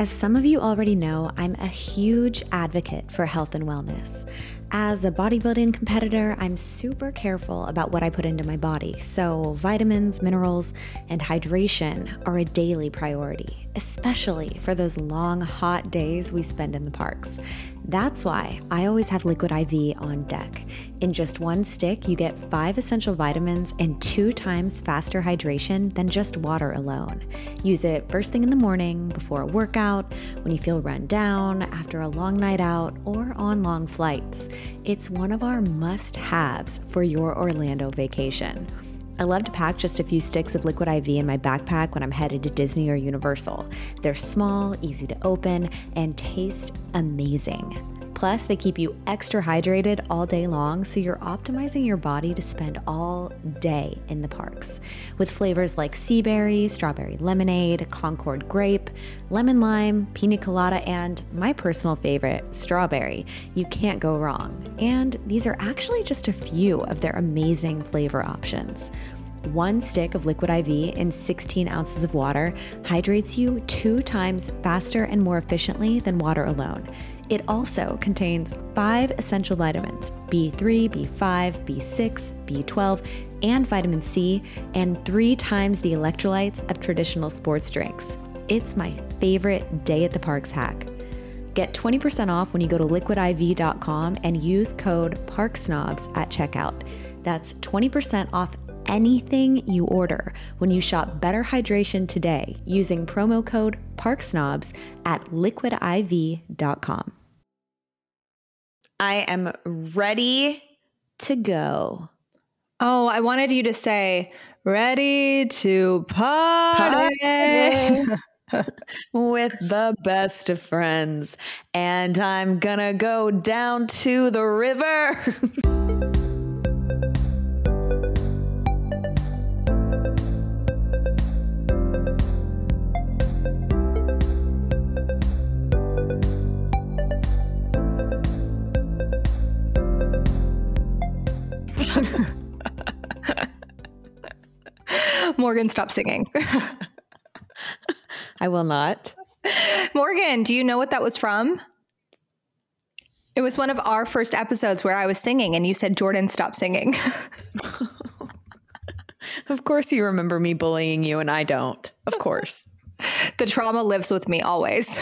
As some of you already know, I'm a huge advocate for health and wellness. As a bodybuilding competitor, I'm super careful about what I put into my body, so vitamins, minerals, and hydration are a daily priority, especially for those long, hot days we spend in the parks. That's why I always have Liquid IV on deck. In just one stick, you get five essential vitamins and two times faster hydration than just water alone. Use it first thing in the morning, before a workout, when you feel run down, after a long night out, or on long flights. It's one of our must haves for your Orlando vacation. I love to pack just a few sticks of Liquid IV in my backpack when I'm headed to Disney or Universal. They're small, easy to open, and taste amazing. Plus, they keep you extra hydrated all day long, so you're optimizing your body to spend all day in the parks. With flavors like sea berry, strawberry lemonade, Concord grape, lemon lime, pina colada, and my personal favorite, strawberry, you can't go wrong. And these are actually just a few of their amazing flavor options. One stick of liquid IV in 16 ounces of water hydrates you two times faster and more efficiently than water alone. It also contains five essential vitamins B3, B5, B6, B12, and vitamin C, and three times the electrolytes of traditional sports drinks. It's my favorite day at the parks hack. Get 20% off when you go to liquidiv.com and use code PARKSNOBS at checkout. That's 20% off anything you order when you shop Better Hydration today using promo code PARKSNOBS at liquidiv.com. I am ready to go. Oh, I wanted you to say, ready to party. Party. with the best of friends. And I'm gonna go down to the river. Morgan, stop singing. I will not. Morgan, do you know what that was from? It was one of our first episodes where I was singing and you said, Jordan, stop singing. of course, you remember me bullying you, and I don't. Of course. the trauma lives with me always.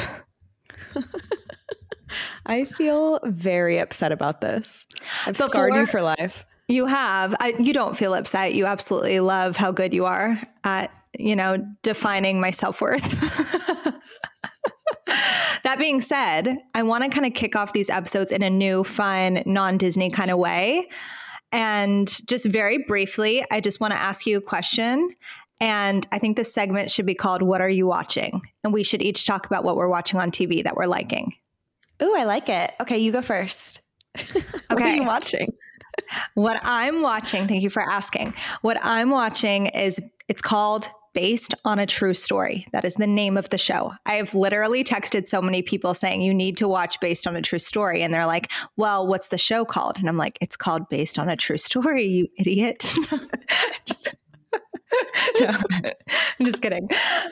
I feel very upset about this. I've Before, scarred you for life. You have. I, you don't feel upset. You absolutely love how good you are at, you know, defining my self worth. that being said, I want to kind of kick off these episodes in a new, fun, non Disney kind of way. And just very briefly, I just want to ask you a question. And I think this segment should be called What Are You Watching? And we should each talk about what we're watching on TV that we're liking. Ooh, I like it. Okay, you go first. okay. what are you watching? What I'm watching, thank you for asking. What I'm watching is it's called Based on a True Story. That is the name of the show. I have literally texted so many people saying you need to watch Based on a True Story. And they're like, well, what's the show called? And I'm like, it's called Based on a True Story, you idiot. just, no, I'm just kidding.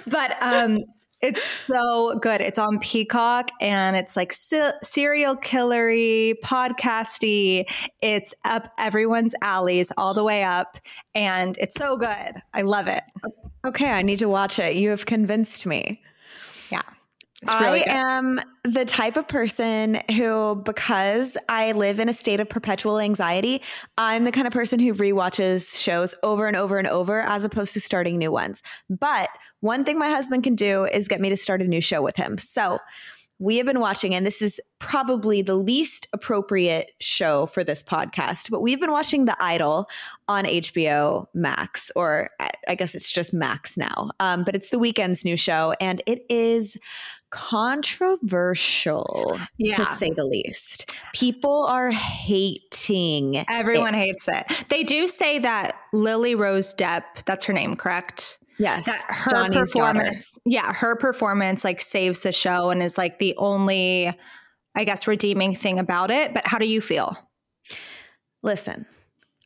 But um, it's so good. It's on Peacock and it's like serial killery, podcasty. It's up everyone's alleys all the way up and it's so good. I love it. Okay, I need to watch it. You have convinced me. Really I good. am the type of person who, because I live in a state of perpetual anxiety, I'm the kind of person who re-watches shows over and over and over as opposed to starting new ones. But one thing my husband can do is get me to start a new show with him. So we have been watching, and this is probably the least appropriate show for this podcast, but we've been watching The Idol on HBO Max, or I guess it's just Max now. Um, but it's the Weeknd's new show, and it is controversial yeah. to say the least. People are hating. Everyone it. hates it. They do say that Lily Rose Depp, that's her name, correct? Yes. That her Johnny's performance. Daughter. Yeah, her performance like saves the show and is like the only I guess redeeming thing about it, but how do you feel? Listen.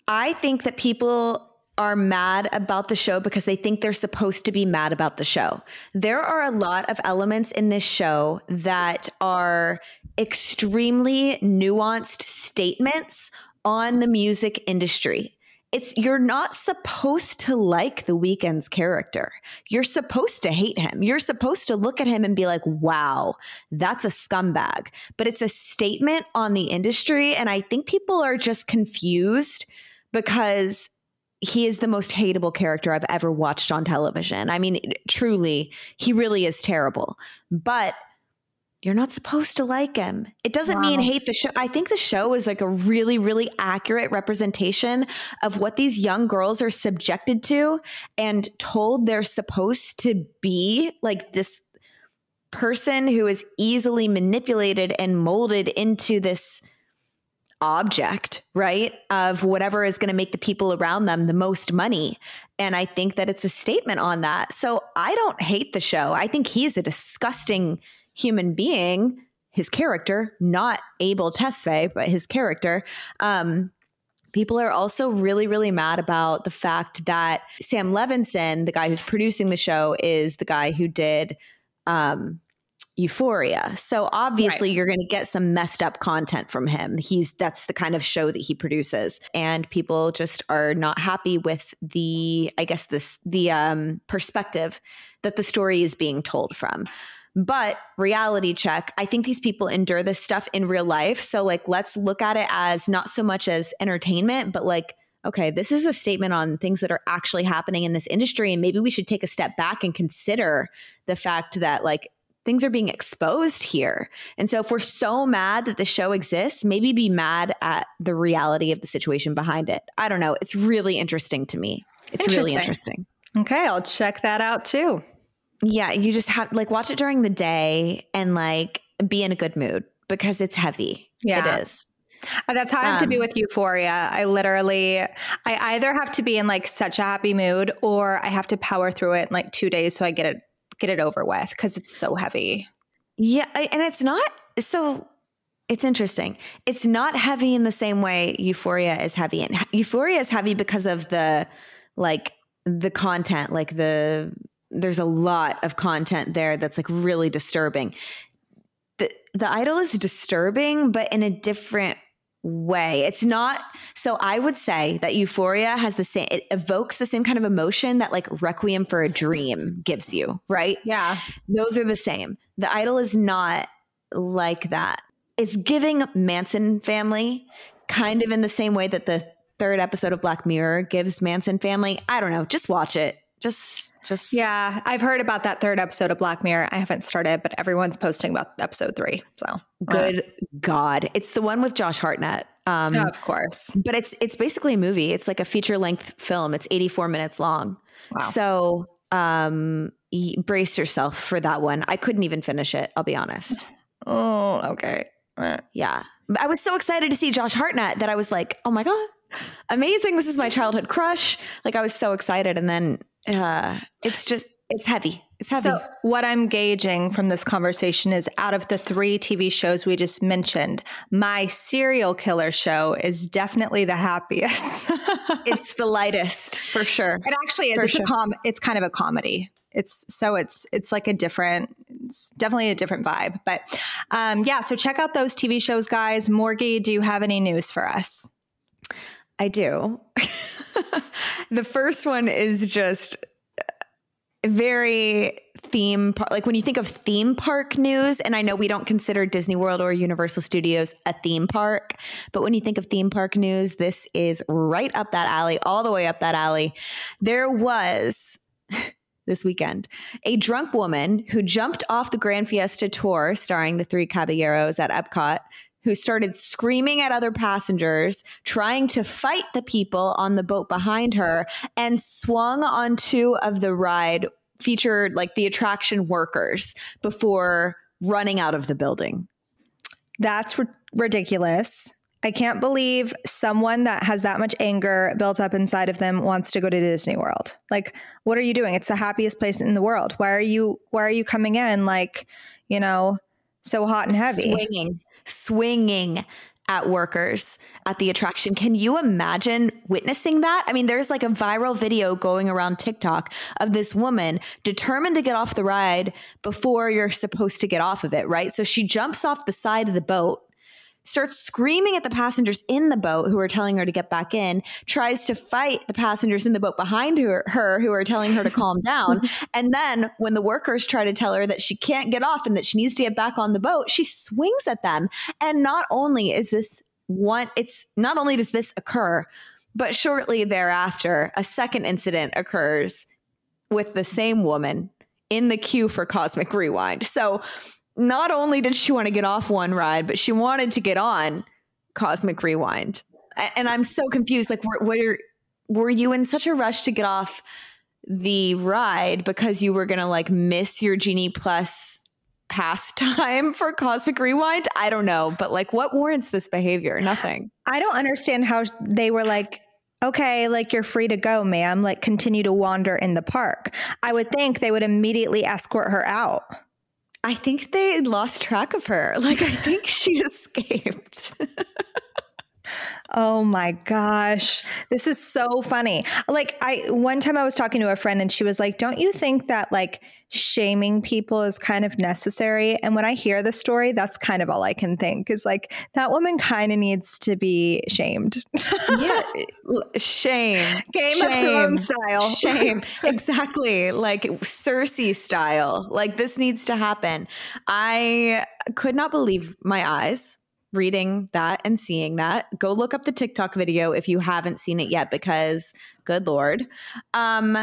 I think that people are mad about the show because they think they're supposed to be mad about the show. There are a lot of elements in this show that are extremely nuanced statements on the music industry. It's you're not supposed to like the Weeknd's character. You're supposed to hate him. You're supposed to look at him and be like, "Wow, that's a scumbag." But it's a statement on the industry and I think people are just confused because he is the most hateable character I've ever watched on television. I mean, truly, he really is terrible. But you're not supposed to like him. It doesn't wow. mean hate the show. I think the show is like a really, really accurate representation of what these young girls are subjected to and told they're supposed to be like this person who is easily manipulated and molded into this object, right? Of whatever is going to make the people around them the most money. And I think that it's a statement on that. So I don't hate the show. I think he's a disgusting human being, his character, not Abel Tesfaye, but his character. Um, people are also really, really mad about the fact that Sam Levinson, the guy who's producing the show, is the guy who did um, Euphoria. So obviously right. you're going to get some messed up content from him. He's that's the kind of show that he produces and people just are not happy with the I guess this the um perspective that the story is being told from. But reality check, I think these people endure this stuff in real life. So like let's look at it as not so much as entertainment, but like okay, this is a statement on things that are actually happening in this industry and maybe we should take a step back and consider the fact that like things are being exposed here. And so if we're so mad that the show exists, maybe be mad at the reality of the situation behind it. I don't know. It's really interesting to me. It's interesting. really interesting. Okay, I'll check that out too. Yeah, you just have like watch it during the day and like be in a good mood because it's heavy. Yeah. It is. Uh, that's how I have um, to be um, with euphoria. I literally, I either have to be in like such a happy mood or I have to power through it in like two days so I get it get it over with because it's so heavy. Yeah, and it's not so. It's interesting. It's not heavy in the same way Euphoria is heavy, and Euphoria is heavy because of the like the content. Like the there's a lot of content there that's like really disturbing. The the idol is disturbing, but in a different way. It's not so I would say that euphoria has the same it evokes the same kind of emotion that like Requiem for a Dream gives you, right? Yeah. Those are the same. The idol is not like that. It's giving Manson family kind of in the same way that the third episode of Black Mirror gives Manson family. I don't know, just watch it. Just, just yeah. I've heard about that third episode of Black Mirror. I haven't started, but everyone's posting about episode three. So good uh, God, it's the one with Josh Hartnett. Um, yeah, of course, but it's it's basically a movie. It's like a feature length film. It's eighty four minutes long. Wow. So um, brace yourself for that one. I couldn't even finish it. I'll be honest. Oh, okay. Yeah, I was so excited to see Josh Hartnett that I was like, oh my god, amazing! This is my childhood crush. Like I was so excited, and then uh, it's just it's heavy. It's heavy. So, what I'm gauging from this conversation is out of the three TV shows we just mentioned, my serial killer show is definitely the happiest. it's the lightest for sure. It actually is. it's sure. a com. It's kind of a comedy. It's so it's it's like a different. It's definitely a different vibe. But um, yeah, so check out those TV shows, guys. Morgie, do you have any news for us? I do. the first one is just very theme park like when you think of theme park news and i know we don't consider disney world or universal studios a theme park but when you think of theme park news this is right up that alley all the way up that alley. There was this weekend a drunk woman who jumped off the grand fiesta tour starring the three caballeros at epcot who started screaming at other passengers, trying to fight the people on the boat behind her, and swung on two of the ride featured like the attraction workers before running out of the building. That's r- ridiculous. I can't believe someone that has that much anger built up inside of them wants to go to Disney World. Like, what are you doing? It's the happiest place in the world. Why are you why are you coming in like, you know, so hot and heavy? Swinging swinging at workers at the attraction. Can you imagine witnessing that? I mean, there's like a viral video going around TikTok of this woman determined to get off the ride before you're supposed to get off of it, right? So she jumps off the side of the boat starts screaming at the passengers in the boat who are telling her to get back in, tries to fight the passengers in the boat behind her, her who are telling her to calm down. And then when the workers try to tell her that she can't get off and that she needs to get back on the boat, she swings at them. And not only is this one, it's not only does this occur, but shortly thereafter, a second incident occurs with the same woman in the queue for Cosmic Rewind. So not only did she want to get off one ride, but she wanted to get on Cosmic Rewind. And I'm so confused. Like, were, were, were you in such a rush to get off the ride because you were going to like miss your Genie Plus pastime for Cosmic Rewind? I don't know. But like, what warrants this behavior? Nothing. I don't understand how they were like, okay, like you're free to go, ma'am. Like, continue to wander in the park. I would think they would immediately escort her out. I think they lost track of her. Like, I think she escaped. Oh my gosh. This is so funny. Like I one time I was talking to a friend and she was like, "Don't you think that like shaming people is kind of necessary?" And when I hear the story, that's kind of all I can think is like that woman kind of needs to be shamed. yeah. Shame. Game shame. of Thrones style. Shame. exactly. Like Cersei style. Like this needs to happen. I could not believe my eyes reading that and seeing that. Go look up the TikTok video if you haven't seen it yet, because good lord. Um,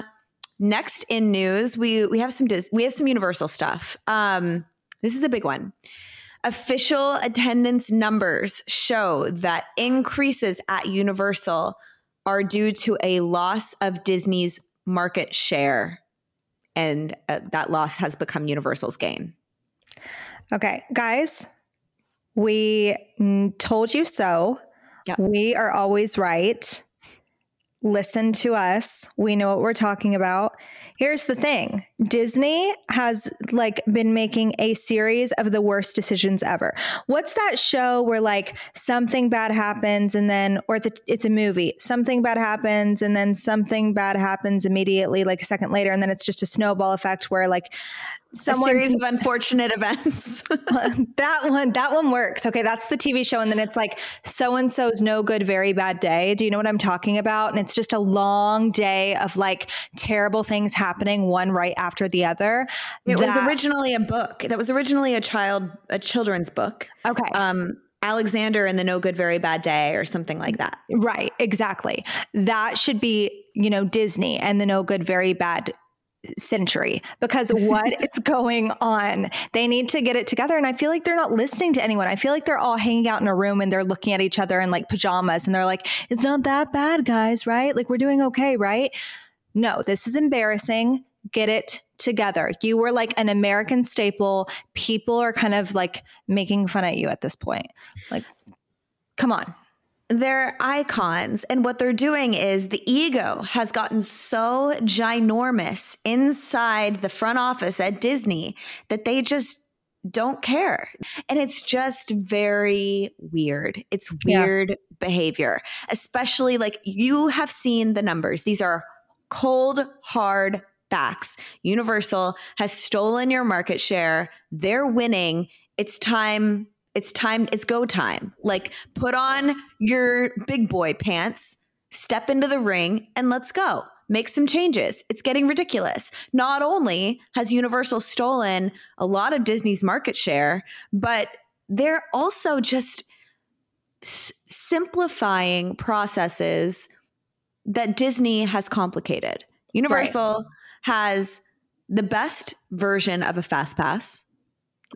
next in news, we we have some we have some Universal stuff. Um, this is a big one. Official attendance numbers show that increases at Universal are due to a loss of Disney's market share, and uh, that loss has become Universal's gain. Okay, guys, we mm, told you so. Yep. We are always right. Listen to us. We know what we're talking about. Here's the thing. Disney has like been making a series of the worst decisions ever. What's that show where like something bad happens and then or it's a it's a movie. Something bad happens and then something bad happens immediately like a second later and then it's just a snowball effect where like someone series of unfortunate events. that one, that one works. Okay, that's the TV show, and then it's like so and so's no good, very bad day. Do you know what I'm talking about? And it's just a long day of like terrible things happening, one right after the other. It that, was originally a book. That was originally a child, a children's book. Okay. Um, Alexander and the No Good Very Bad Day or something like that. Right, exactly. That should be, you know, Disney and the No Good Very Bad century because what is going on? They need to get it together. And I feel like they're not listening to anyone. I feel like they're all hanging out in a room and they're looking at each other in like pajamas and they're like, it's not that bad, guys, right? Like we're doing okay, right? No, this is embarrassing. Get it together. You were like an American staple. People are kind of like making fun at you at this point. Like, come on they're icons. And what they're doing is the ego has gotten so ginormous inside the front office at Disney that they just don't care. And it's just very weird. It's weird yeah. behavior, especially like you have seen the numbers. These are cold, hard facts. Universal has stolen your market share. They're winning. It's time it's time, it's go time. Like put on your big boy pants, step into the ring, and let's go. Make some changes. It's getting ridiculous. Not only has Universal stolen a lot of Disney's market share, but they're also just s- simplifying processes that Disney has complicated. Universal right. has the best version of a fast pass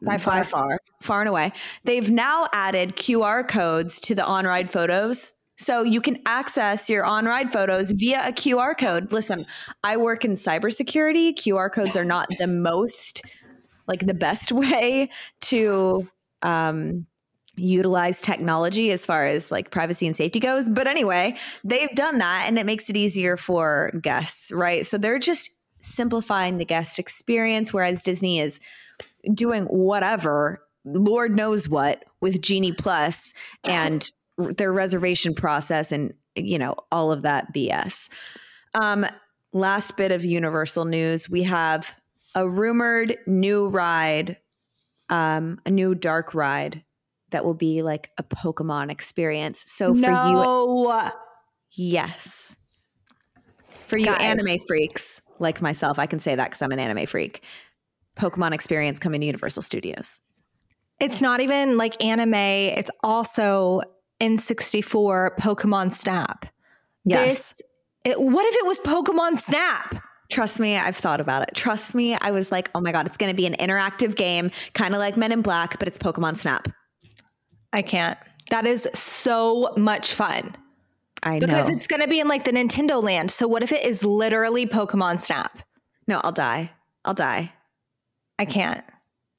by far. by far, far and away. They've now added QR codes to the on ride photos. So you can access your on ride photos via a QR code. Listen, I work in cybersecurity. QR codes are not the most, like, the best way to um, utilize technology as far as like privacy and safety goes. But anyway, they've done that and it makes it easier for guests, right? So they're just simplifying the guest experience, whereas Disney is doing whatever Lord knows what with Genie Plus and their reservation process and you know all of that BS. Um, last bit of Universal news: we have a rumored new ride, um, a new dark ride that will be like a Pokemon experience. So for no. you, yes, for you Guys. anime freaks like myself, I can say that because I'm an anime freak. Pokemon experience coming to Universal Studios. It's not even like anime, it's also N64 Pokemon Snap. Yes. This, it, what if it was Pokemon Snap? Trust me, I've thought about it. Trust me, I was like, oh my God, it's going to be an interactive game, kind of like Men in Black, but it's Pokemon Snap. I can't. That is so much fun I know. because it's going to be in like the Nintendo land. So what if it is literally Pokemon Snap? No, I'll die. I'll die. I can't.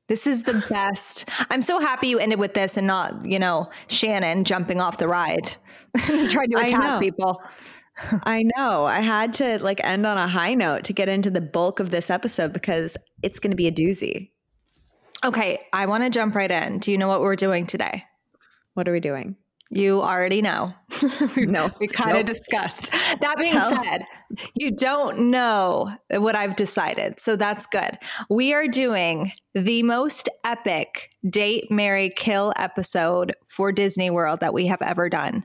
This is the best. I'm so happy you ended with this and not, you know, Shannon jumping off the ride, and trying to attack people. I know. I had to like end on a high note to get into the bulk of this episode because it's going to be a doozy. Okay, I want to jump right in. Do you know what we're doing today? What are we doing? You already know. No. we kind of Nope. discussed. That being said, you don't know what I've decided. So that's good. We are doing the most epic date, marry, kill episode for Disney World that we have ever done.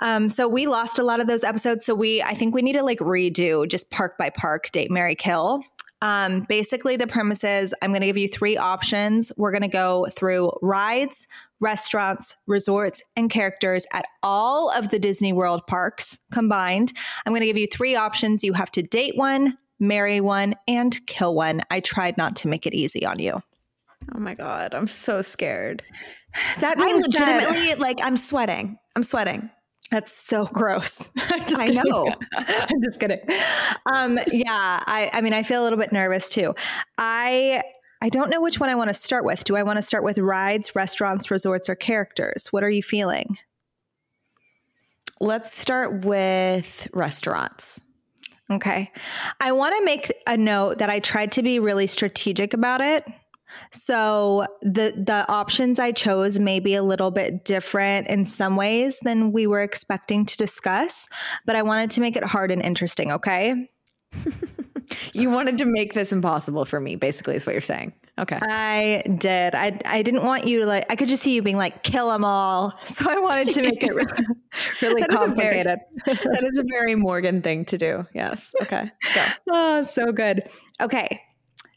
Um, so we lost a lot of those episodes. So we, I think we need to like redo just park by park, date, marry, kill. Um, basically, the premise is I'm going to give you three options. We're going to go through rides, restaurants, resorts, and characters at all of the Disney World parks combined. I'm going to give you three options. You have to date one, marry one, and kill one. I tried not to make it easy on you. Oh my God. I'm so scared. That I being said- legitimately, like, I'm sweating. I'm sweating. That's so gross. I'm just I kidding. know. I'm just kidding. Um, yeah, I, I mean, I feel a little bit nervous too. I I don't know which one I want to start with. Do I want to start with rides, restaurants, resorts, or characters? What are you feeling? Let's start with restaurants. Okay. I want to make a note that I tried to be really strategic about it. So the the options I chose may be a little bit different in some ways than we were expecting to discuss, but I wanted to make it hard and interesting, okay? You wanted to make this impossible for me, basically, is what you're saying. Okay. I did. I I didn't want you to like I could just see you being like kill them all. So I wanted to make it really, really That is a very- complicated. that is a very Morgan thing to do. Yes. Okay. Go. Oh, so good. Okay.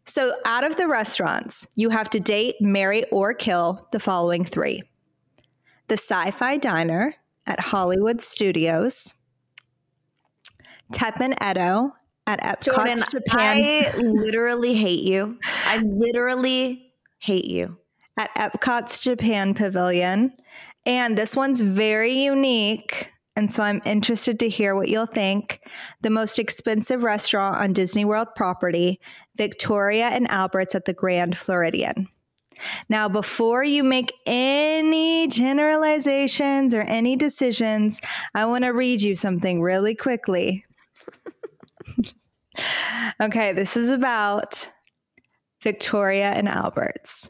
So out of the restaurants, you have to date, marry, or kill the following three the Sci Fi Diner at Hollywood Studios, Teppan Edo at Epcot, Jordan, Japan, I literally hate you. I literally hate you. at Epcot's Japan Pavilion. And this one's very unique. And so I'm interested to hear what you'll think. The most expensive restaurant on Disney World property, Victoria and Albert's at the Grand Floridian. Now, before you make any generalizations or any decisions, I want to read you something really quickly. Okay, this is about Victoria and Albert's.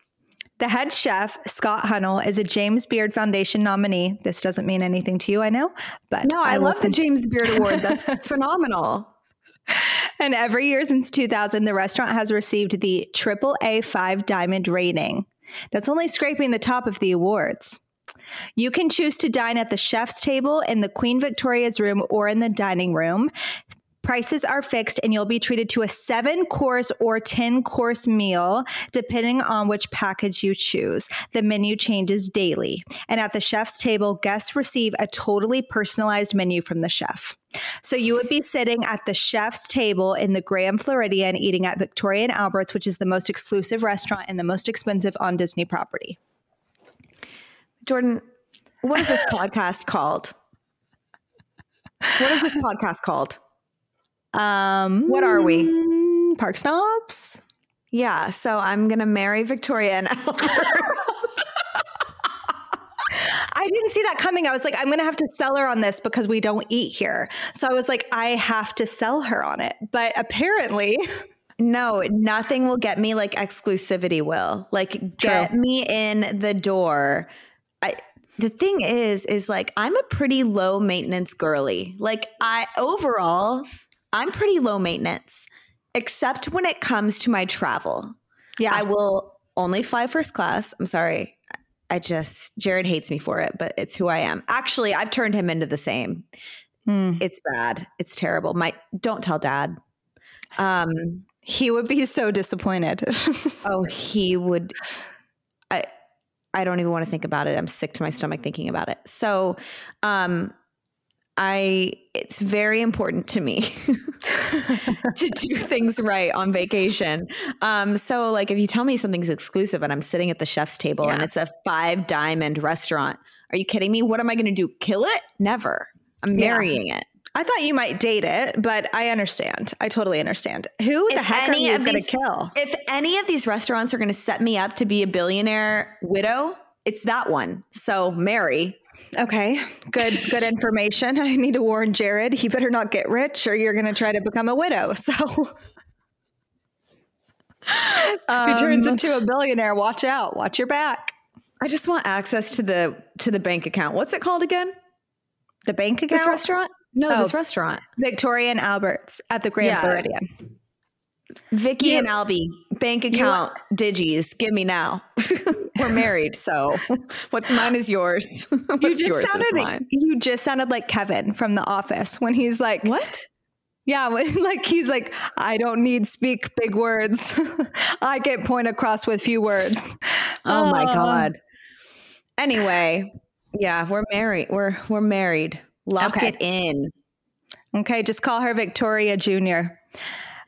The head chef, Scott Hunnell, is a James Beard Foundation nominee. This doesn't mean anything to you, I know, but No, I, will love the James Beard Award. That's phenomenal. And every year since 2000, the restaurant has received the AAA five diamond rating. That's only scraping the top of the awards. You can choose to dine at the chef's table in the Queen Victoria's room or in the dining room. Prices are fixed and you'll be treated to a seven course or 10 course meal, depending on which package you choose. The menu changes daily. And at the chef's table, guests receive a totally personalized menu from the chef. So you would be sitting at the chef's table in the Grand Floridian eating at Victoria and Albert's, which is the most exclusive restaurant and the most expensive on Disney property. Jordan, what is this podcast called? What is this podcast called? Um, What are we? Park snobs? Yeah, so I'm gonna marry Victoria and Albert. I didn't see that coming. I was like, I'm going to have to sell her on this because we don't eat here. So I was like, I have to sell her on it. But apparently, No, nothing will get me like exclusivity will. Like get True. me in the door. I the thing is is like I'm a pretty low maintenance girly. Like I overall I'm pretty low maintenance except when it comes to my travel. Yeah. I will only fly first class. I'm sorry. I just Jared hates me for it, but it's who I am. Actually, I've turned him into the same. Hmm. It's bad. It's terrible. My don't tell dad. Um He would be so disappointed. Oh, he would. I I don't even want to think about it. I'm sick to my stomach thinking about it. So, um, I it's very important to me to do things right on vacation. Um, so like if you tell me something's exclusive and I'm sitting at the chef's table and it's a five diamond restaurant, are you kidding me? What am I going to do? Kill it? Never. I'm Yeah. marrying it. I thought you might date it, but I understand. I totally understand. Who the If heck are you going to kill? If any of these restaurants are going to set me up to be a billionaire widow, it's that one. So marry. Okay, good good information. I need to warn Jared. He better not get rich, or you're going to try to become a widow. So if he turns Um, into a billionaire, watch out. Watch your back. I just want access to the to the bank account. What's it called again? The bank This restaurant? No, Oh. this restaurant. Victoria and Alberts at the Grand Yeah. Floridian. Vicky You- and Albie, bank account, digis, give me now. We're married, so what's mine is yours. You just sounded mine. you just sounded like Kevin from The Office when he's like, What? Yeah, when like he's like, I don't need speak big words. I get point across with few words. Oh my Uh, god. Anyway, yeah, we're married. We're we're married. Lock Okay. it in. Okay, just call her Victoria Jr.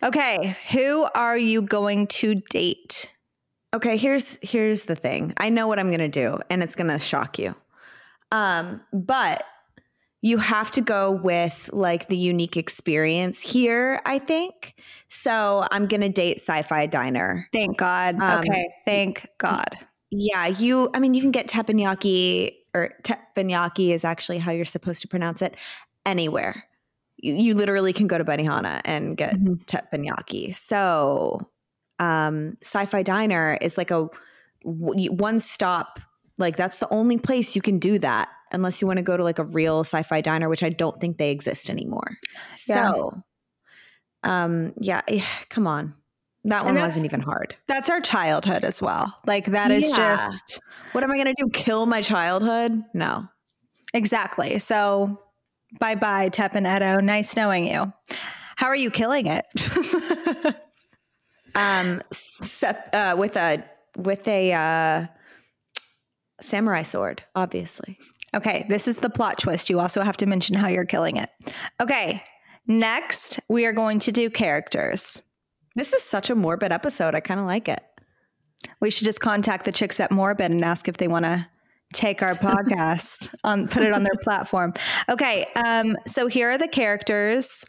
Okay, who are you going to date? Okay, here's here's the thing. I know what I'm going to do and it's going to shock you. Um, but you have to go with like the unique experience here, I think. So, I'm going to date Sci-Fi Diner. Thank God. Um, okay, thank God. Yeah, you I mean you can get teppanyaki or teppanyaki is actually how you're supposed to pronounce it anywhere. You, literally can go to Benihana and get Mhm. teppanyaki. So, um, Sci-Fi Diner is like a w- one stop. Like that's the only place you can do that, unless you want to go to like a real Sci-Fi Diner, which I don't think they exist anymore. Yeah. So, um, yeah, eh, come on, that one wasn't even hard. That's our childhood as well. Like that is Yeah. just What am I gonna do? Kill my childhood? No. exactly. So bye bye, Teppan Edo. Nice knowing you. How are you killing it? Um, uh, with a with a uh, samurai sword, obviously. Okay, this is the plot twist. You also have to mention how you're killing it. Okay, next we are going to do characters. This is such a morbid episode. I kind of like it. We should just contact the chicks at Morbid and ask if they want to take our podcast on put it on their platform. Okay, um, so here are the characters.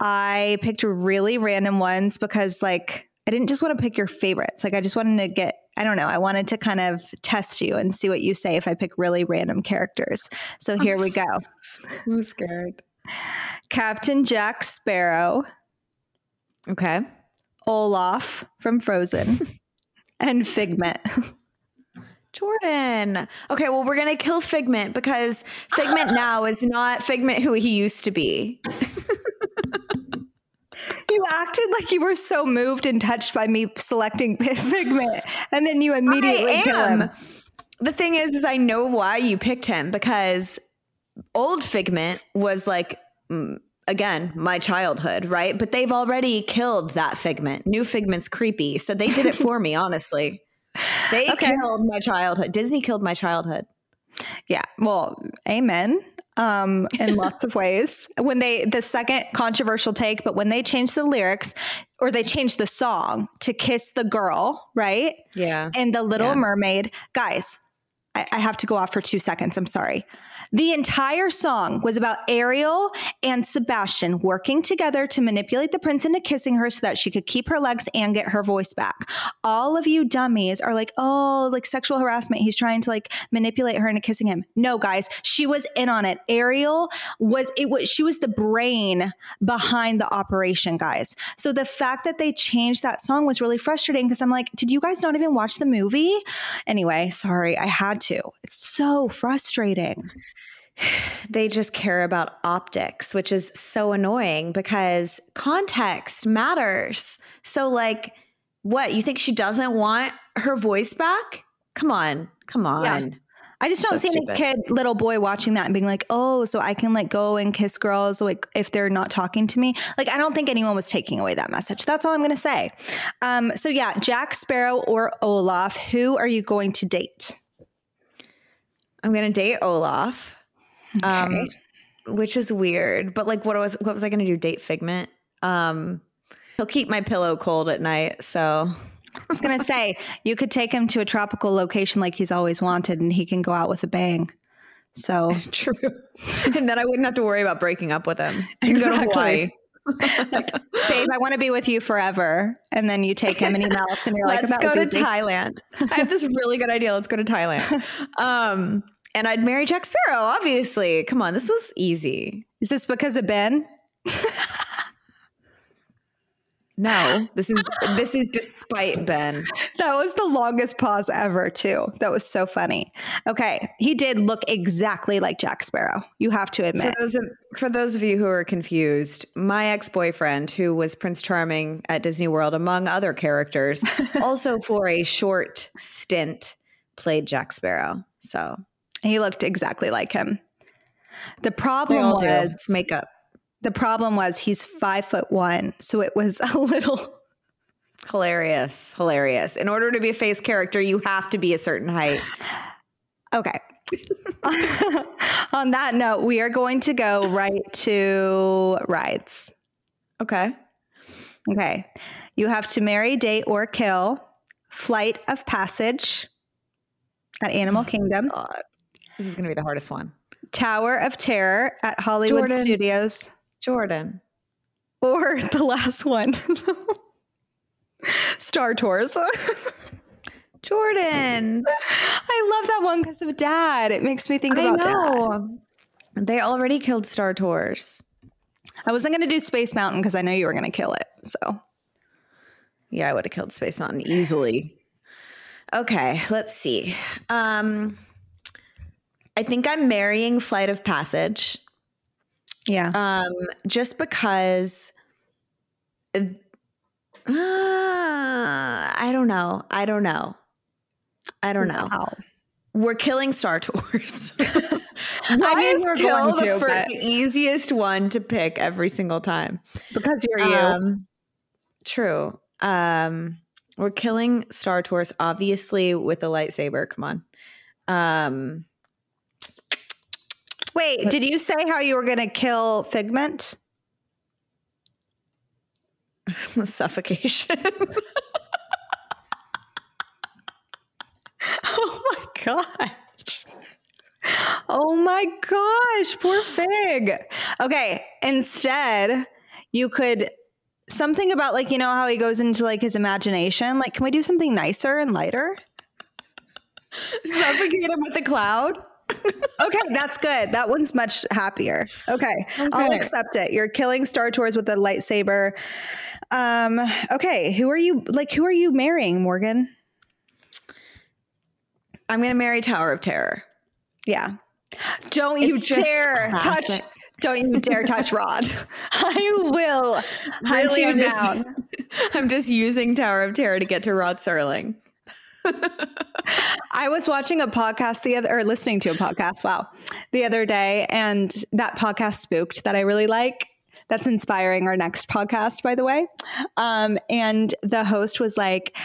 I picked really random ones because like I didn't just want to pick your favorites. Like I just wanted to get I don't know, I wanted to kind of test you and see what you say if I pick really random characters. So here we go. I'm scared. Captain Jack Sparrow, Okay. Olaf from Frozen, and Figment. Jordan. Okay, well, we're gonna kill Figment because Figment now is not Figment who he used to be. You acted like you were so moved and touched by me selecting Figment, and then you immediately I kill him. The thing is, is I know why you picked him because old Figment was like, mm, again, my childhood, right? But they've already killed that Figment. New Figment's creepy, so they did it for me. Honestly, they Okay. killed my childhood. Disney killed my childhood. Yeah, well, amen. Um, in lots of ways. When they the second controversial take, but when they changed the lyrics or they changed the song to "Kiss the Girl," right? Yeah. And the Little Yeah. Mermaid, guys. I, I have to go off for two seconds. I'm sorry. The entire song was about Ariel and Sebastian working together to manipulate the prince into kissing her so that she could keep her legs and get her voice back. All of you dummies are like, oh, like sexual harassment. He's trying to like manipulate her into kissing him. No, guys, she was in on it. Ariel was it was she was the brain behind the operation, guys. So the fact that they changed that song was really frustrating because I'm like, did you guys not even watch the movie? Anyway, sorry, I had to. It's so frustrating they just care about optics, which is so annoying because context matters. So, like, what you think she doesn't want her voice back? Come on, come on. Yeah. I just don't so see any kid, little boy watching that and being like, oh, so I can like go and kiss girls like if they're not talking to me. Like, I don't think anyone was taking away that message. That's all I'm going to say. Um, so, yeah, Jack Sparrow or Olaf, who are you going to date? I'm going to date Olaf. Um, okay. Um, which is weird. But like, what was what was I going to do? Date Figment? Um, he'll keep my pillow cold at night. So I was going to say you could take him to a tropical location like he's always wanted, and he can go out with a bang. So true. and then I wouldn't have to worry about breaking up with him. Exactly. like, babe, I want to be with you forever. And then you take him and he melts and you're like, Let's go to Thailand. I have this really good idea. Let's go to Thailand. Um, and I'd marry Jack Sparrow, obviously. Come on, this was easy. Is this because of Ben? no, this is this is despite Ben. That was the longest pause ever, too. That was so funny. Okay, he did look exactly like Jack Sparrow. You have to admit. For those of, for those of you who are confused, my ex boyfriend, who was Prince Charming at Disney World, among other characters, also for a short stint played Jack Sparrow. So he looked exactly like him. The problem was do. makeup. The problem was he's five foot one, so it was a little hilarious. Hilarious. In order to be a face character, you have to be a certain height. Okay. On that note, we are going to go right to rides. Okay. Okay. You have to marry, date, or kill Flight of Passage at Animal oh Kingdom. God. This is going to be the hardest one. Tower of Terror at Hollywood Jordan. Studios. Jordan. Or the last one. Star Tours. Jordan. I love that one because of dad. It makes me think about dad. They already killed Star Tours. I wasn't going to do Space Mountain because I know you were going to kill it. So, yeah, I would have killed Space Mountain easily. Okay, let's see. Um, I think I'm marrying Flight of Passage. Yeah. Um, just because uh, I don't know. I don't know. I don't know. Wow. We're killing Star Tours. I mean, we're going to, for the easiest one to pick every single time because you're you. Um, true. Um, we're killing Star Tours, obviously with a lightsaber. Come on. Um, Wait, Let's, did you say how you were going to kill Figment? Suffocation. oh my gosh. Oh my gosh, poor Fig. Okay, instead, you could something about like you know how he goes into like his imagination. Like, can we do something nicer and lighter? Suffocate him with a cloud okay, that's good. That one's much happier. Okay, okay, I'll accept it. You're killing Star Tours with a lightsaber. Um, okay, who are you like who are you marrying, Morgan? I'm going to marry Tower of Terror. Yeah. Don't you dare touch don't you dare touch Rod. I will hunt really, you I'm down. Just, I'm just using Tower of Terror to get to Rod Serling. I was watching a podcast the other or listening to a podcast, wow, the other day, and that podcast spooked that I really like. That's inspiring our next podcast, by the way. Um, and the host was like,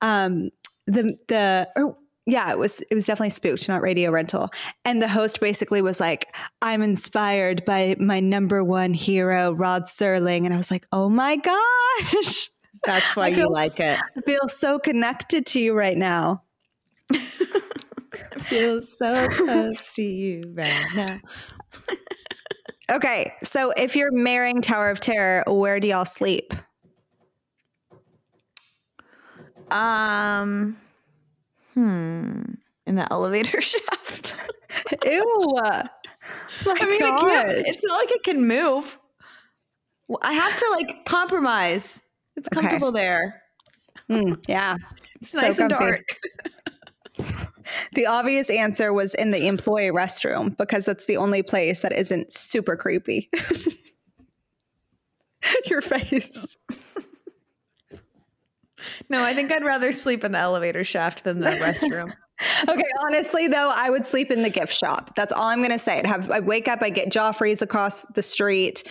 um, the the oh, yeah, it was it was definitely spooked, not radio rental. And the host basically was like, "I'm inspired by my number one hero, Rod Serling," and I was like, "Oh my gosh." That's why you like it. I feel so connected to you right now. I feel so close to you right now. Okay, so if you're marrying Tower of Terror, where do y'all sleep? Um, hmm, in the elevator shaft. Ew. My I mean, it it's not like it can move. I have to like compromise. It's Okay. comfortable there. Mm, yeah. It's So nice and dark. The obvious answer was in the employee restroom because that's the only place that isn't super creepy. Your face. No, I think I'd rather sleep in the elevator shaft than the restroom. Okay, honestly though, I would sleep in the gift shop. That's all I'm going to say. I'd have I wake up, I get Joffrey's across the street.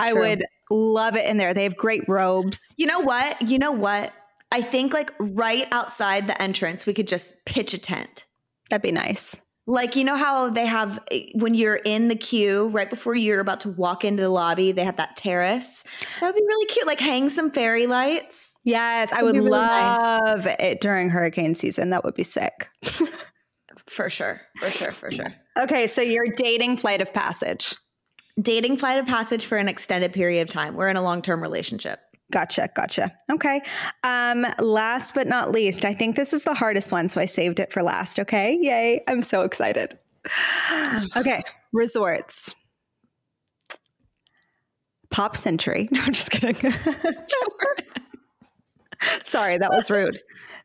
I True. would love it in there. They have great robes. You know what? You know what? I think like right outside the entrance, we could just pitch a tent. That'd be nice. Like, you know how they have eh, when you're in the queue, right before you're about to walk into the lobby, they have that terrace. That would be really cute. Like, hang some fairy lights. Yes, I would really nice. love it during hurricane season. That would be sick. For sure. For sure. For sure. Okay, so you're dating flight of passage. Dating flight of passage for an extended period of time. We're in a long term relationship. Gotcha, gotcha. Okay. Um, last but not least, I think this is the hardest one, so I saved it for last. Okay. Yay. I'm so excited. Okay. Resorts. Pop Century. No, I'm just kidding. sorry, that was rude.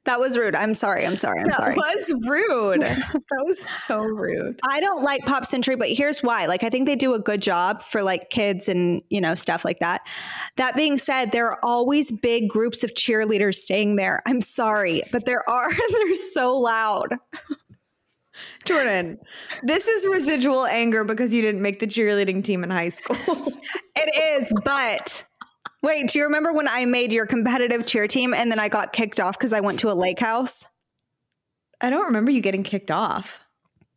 That was rude. I'm sorry. I'm sorry. I'm sorry. That was rude. that was so rude. I don't like Pop Century, but here's why. Like, I think they do a good job for like kids and, you know, stuff like that. That being said, there are always big groups of cheerleaders staying there. I'm sorry, but there are, they're so loud. Jordan, this is residual anger because you didn't make the cheerleading team in high school. It is, but wait, do you remember when I made your competitive cheer team and then I got kicked off because I went to a lake house? I don't remember you getting kicked off.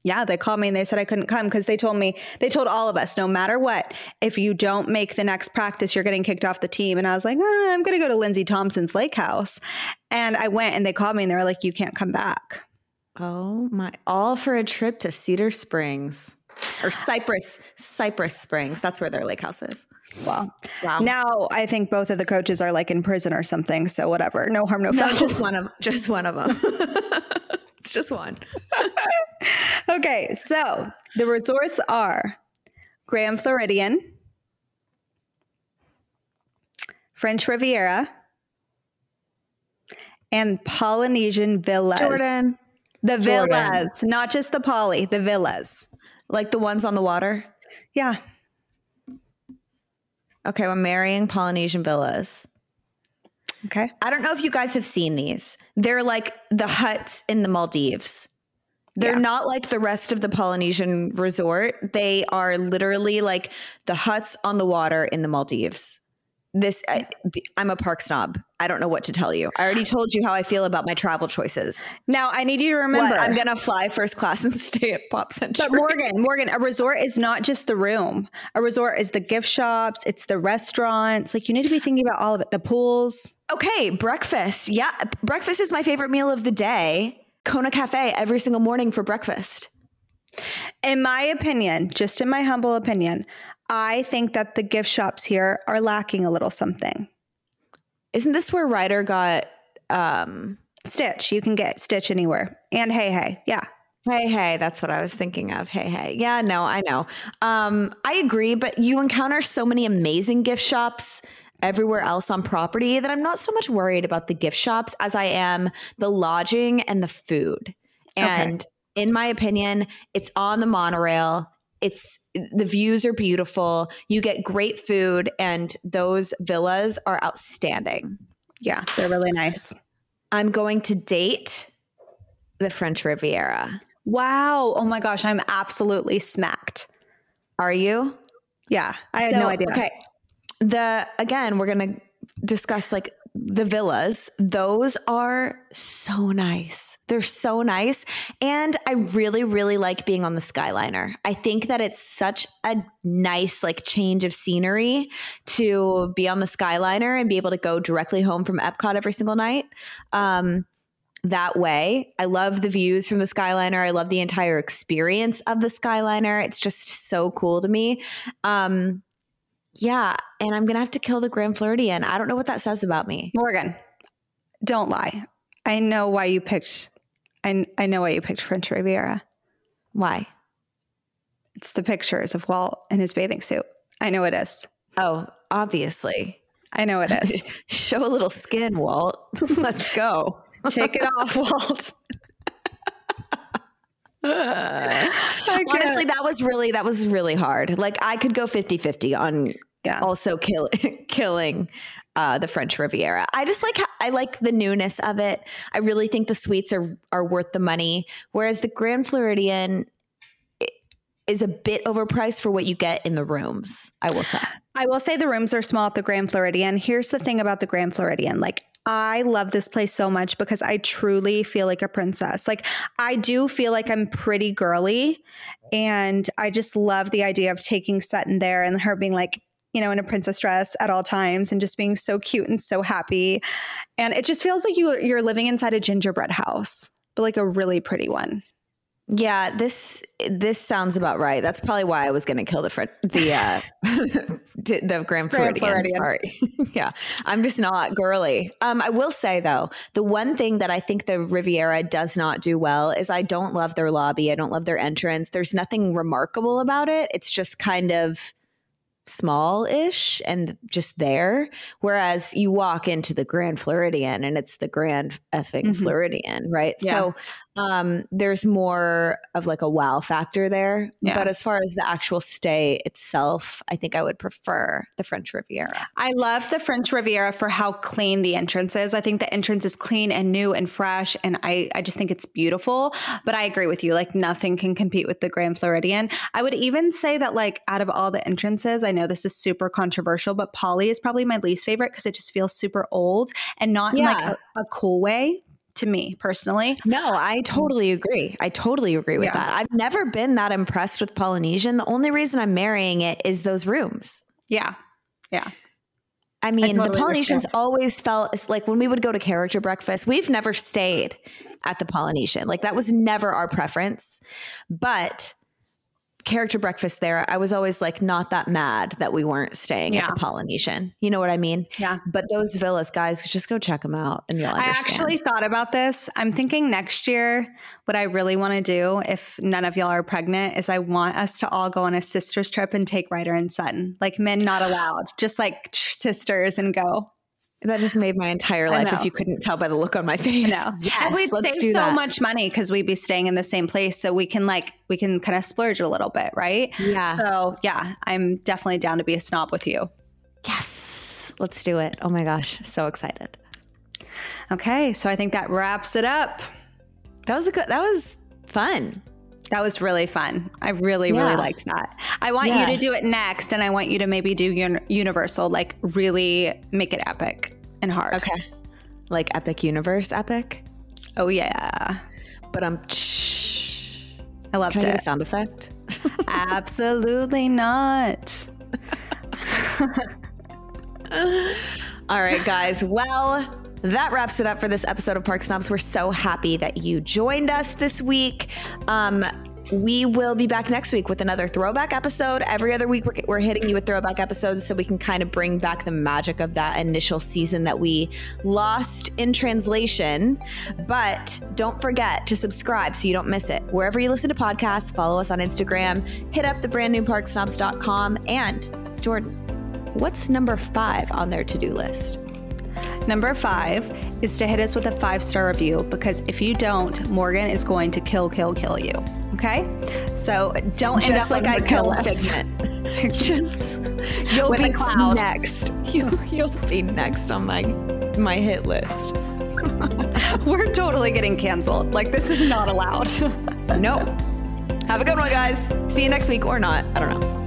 Yeah, they called me and they said I couldn't come because they told me, they told all of us, no matter what, if you don't make the next practice, you're getting kicked off the team. And I was like, "Ah, I'm going to go to Lindsay Thompson's lake house. And I went and they called me and they were like, you can't come back. Oh my, all for a trip to Cedar Springs or Cypress, Cypress Springs. That's where their lake house is. Well, Wow. now I think both of the coaches are like in prison or something. So whatever. No harm, no no, foul. just one of just one of them. it's just one. okay. So the resorts are Grand Floridian, French Riviera, and Polynesian Villas. Jordan, The Jordan. villas, not just the poly, the villas. like the ones on the water. Yeah. Okay, I'm marrying Polynesian villas. Okay. I don't know if you guys have seen these. They're like the huts in the Maldives. They're Yeah. not like the rest of the Polynesian resort. They are literally like the huts on the water in the Maldives. This, I, I'm a park snob. I don't know what to tell you. I already told you how I feel about my travel choices. Now I need you to remember. What? I'm gonna fly first class and stay at Pop Century. But Morgan, Morgan, a resort is not just the room. A resort is the gift shops, it's the restaurants. Like you need to be thinking about all of it. The pools. Okay, breakfast. Yeah, breakfast is my favorite meal of the day. Kona Cafe every single morning for breakfast. In my opinion, just in my humble opinion, I think that the gift shops here are lacking a little something. Isn't this where Ryder got um Stitch, you can get Stitch anywhere. And hey, hey, yeah. Hey, hey, that's what I was thinking of. Hey, hey. Yeah, no, I know. Um, I agree, but you encounter so many amazing gift shops everywhere else on property that I'm not so much worried about the gift shops as I am the lodging and the food. And in my opinion, it's on the monorail. It's the views are beautiful. You get great food, and those villas are outstanding. Yeah, they're really nice. I'm going to date the French Riviera. Wow. Oh my gosh, I'm absolutely smacked. Are you? Yeah, I had no idea. Okay. The again, we're gonna discuss like the villas. Those are so nice. They're so nice. And I really, really like being on the Skyliner. I think that it's such a nice like change of scenery to be on the Skyliner and be able to go directly home from Epcot every single night. Um, that way. I love the views from the Skyliner. I love the entire experience of the Skyliner. It's just so cool to me. Um, yeah, and I'm gonna have to kill the Grand Floridian. I don't know what that says about me. Morgan, don't lie. I know why you picked. I I know why you picked French Riviera. Why? It's the pictures of Walt in his bathing suit. I know it is. Oh, obviously. I know it is. Show a little skin, Walt. Let's go. Take it off, Walt. Honestly, that was really that was really hard. Like I could go 50-50 on Yeah. also kill, killing uh, the French Riviera. I just like I like the newness of it. I really think the suites are are worth the money, whereas the Grand Floridian is a bit overpriced for what you get in the rooms. I will say. I will say the rooms are small at the Grand Floridian. Here's the thing about the Grand Floridian. Like, I love this place so much because I truly feel like a princess. Like, I do feel like I'm pretty girly. And I just love the idea of taking Sutton there and her being like, you know, in a princess dress at all times and just being so cute and so happy. And it just feels like you, you're living inside a gingerbread house, but like a really pretty one. Yeah, this this sounds about right. That's probably why I was going to kill the French, the uh, the Grand Floridian. Floridian. Sorry, yeah, I'm just not girly. Um, I will say though, the one thing that I think the Riviera does not do well is I don't love their lobby. I don't love their entrance. There's nothing remarkable about it. It's just kind of small-ish and just there. Whereas you walk into the Grand Floridian and it's the Grand effing Mhm. Floridian, right? Yeah. So um, there's more of like a wow factor there. Yeah. But as far as the actual stay itself, I think I would prefer the French Riviera. I love the French Riviera for how clean the entrance is. I think the entrance is clean and new and fresh, and I, I just think it's beautiful. But I agree with you. Like nothing can compete with the Grand Floridian. I would even say that like out of all the entrances, I know this is super controversial, but Poly is probably my least favorite because it just feels super old and not in like a, a cool way to me personally. No, I totally agree. I totally agree with Yeah. that. I've never been that impressed with Polynesian. The only reason I'm marrying it is those rooms. Yeah. Yeah. I mean, totally the Polynesians understand. always felt like when we would go to character breakfast, we've never stayed at the Polynesian. Like that was never our preference. But character breakfast there, I was always like not that mad that we weren't staying Yeah. at the Polynesian. You know what I mean? Yeah. But those villas, guys, just go check them out and you'll I actually thought about this. I'm thinking next year, what I really want to do, if none of y'all are pregnant, is I want us to all go on a sisters trip and take Ryder and Sutton. Like men not allowed, just like sisters and go. That just made my entire life if you couldn't tell by the look on my face. No, Yes, and we'd let's save so that. much money because we'd be staying in the same place, so we can like we can kind of splurge a little bit, right? Yeah. So yeah, I'm definitely down to be a snob with you. Yes. Let's do it. Oh my gosh. So excited. Okay, so I think that wraps it up. That was a good that was fun. That was really fun. I really, really liked that. I want Yeah. you to do it next, and I want you to maybe do un- Universal, like really make it epic and hard. Okay. Like Epic Universe Epic. Oh yeah, But I'm I loved Can I it. sound effect? Absolutely not. All right, guys. Well, that wraps it up for this episode of Park Snobs. We're so happy that you joined us this week. Um, we will be back next week with another throwback episode. Every other week, we're, we're hitting you with throwback episodes so we can kind of bring back the magic of that initial season that we lost in translation. But don't forget to subscribe so you don't miss it. Wherever you listen to podcasts, follow us on Instagram, hit up the brand new parksnobs.com. And Jordan, what's number five on their to do list? Number five is to hit us with a five star review because if you don't, Morgan is going to kill, kill, kill you. Okay, so don't end up like I kill killed. Figment. Just you'll be next. You you'll be next on my my hit list. We're totally getting canceled. Like this is not allowed. Nope. Have a good one, guys. See you next week or not. I don't know.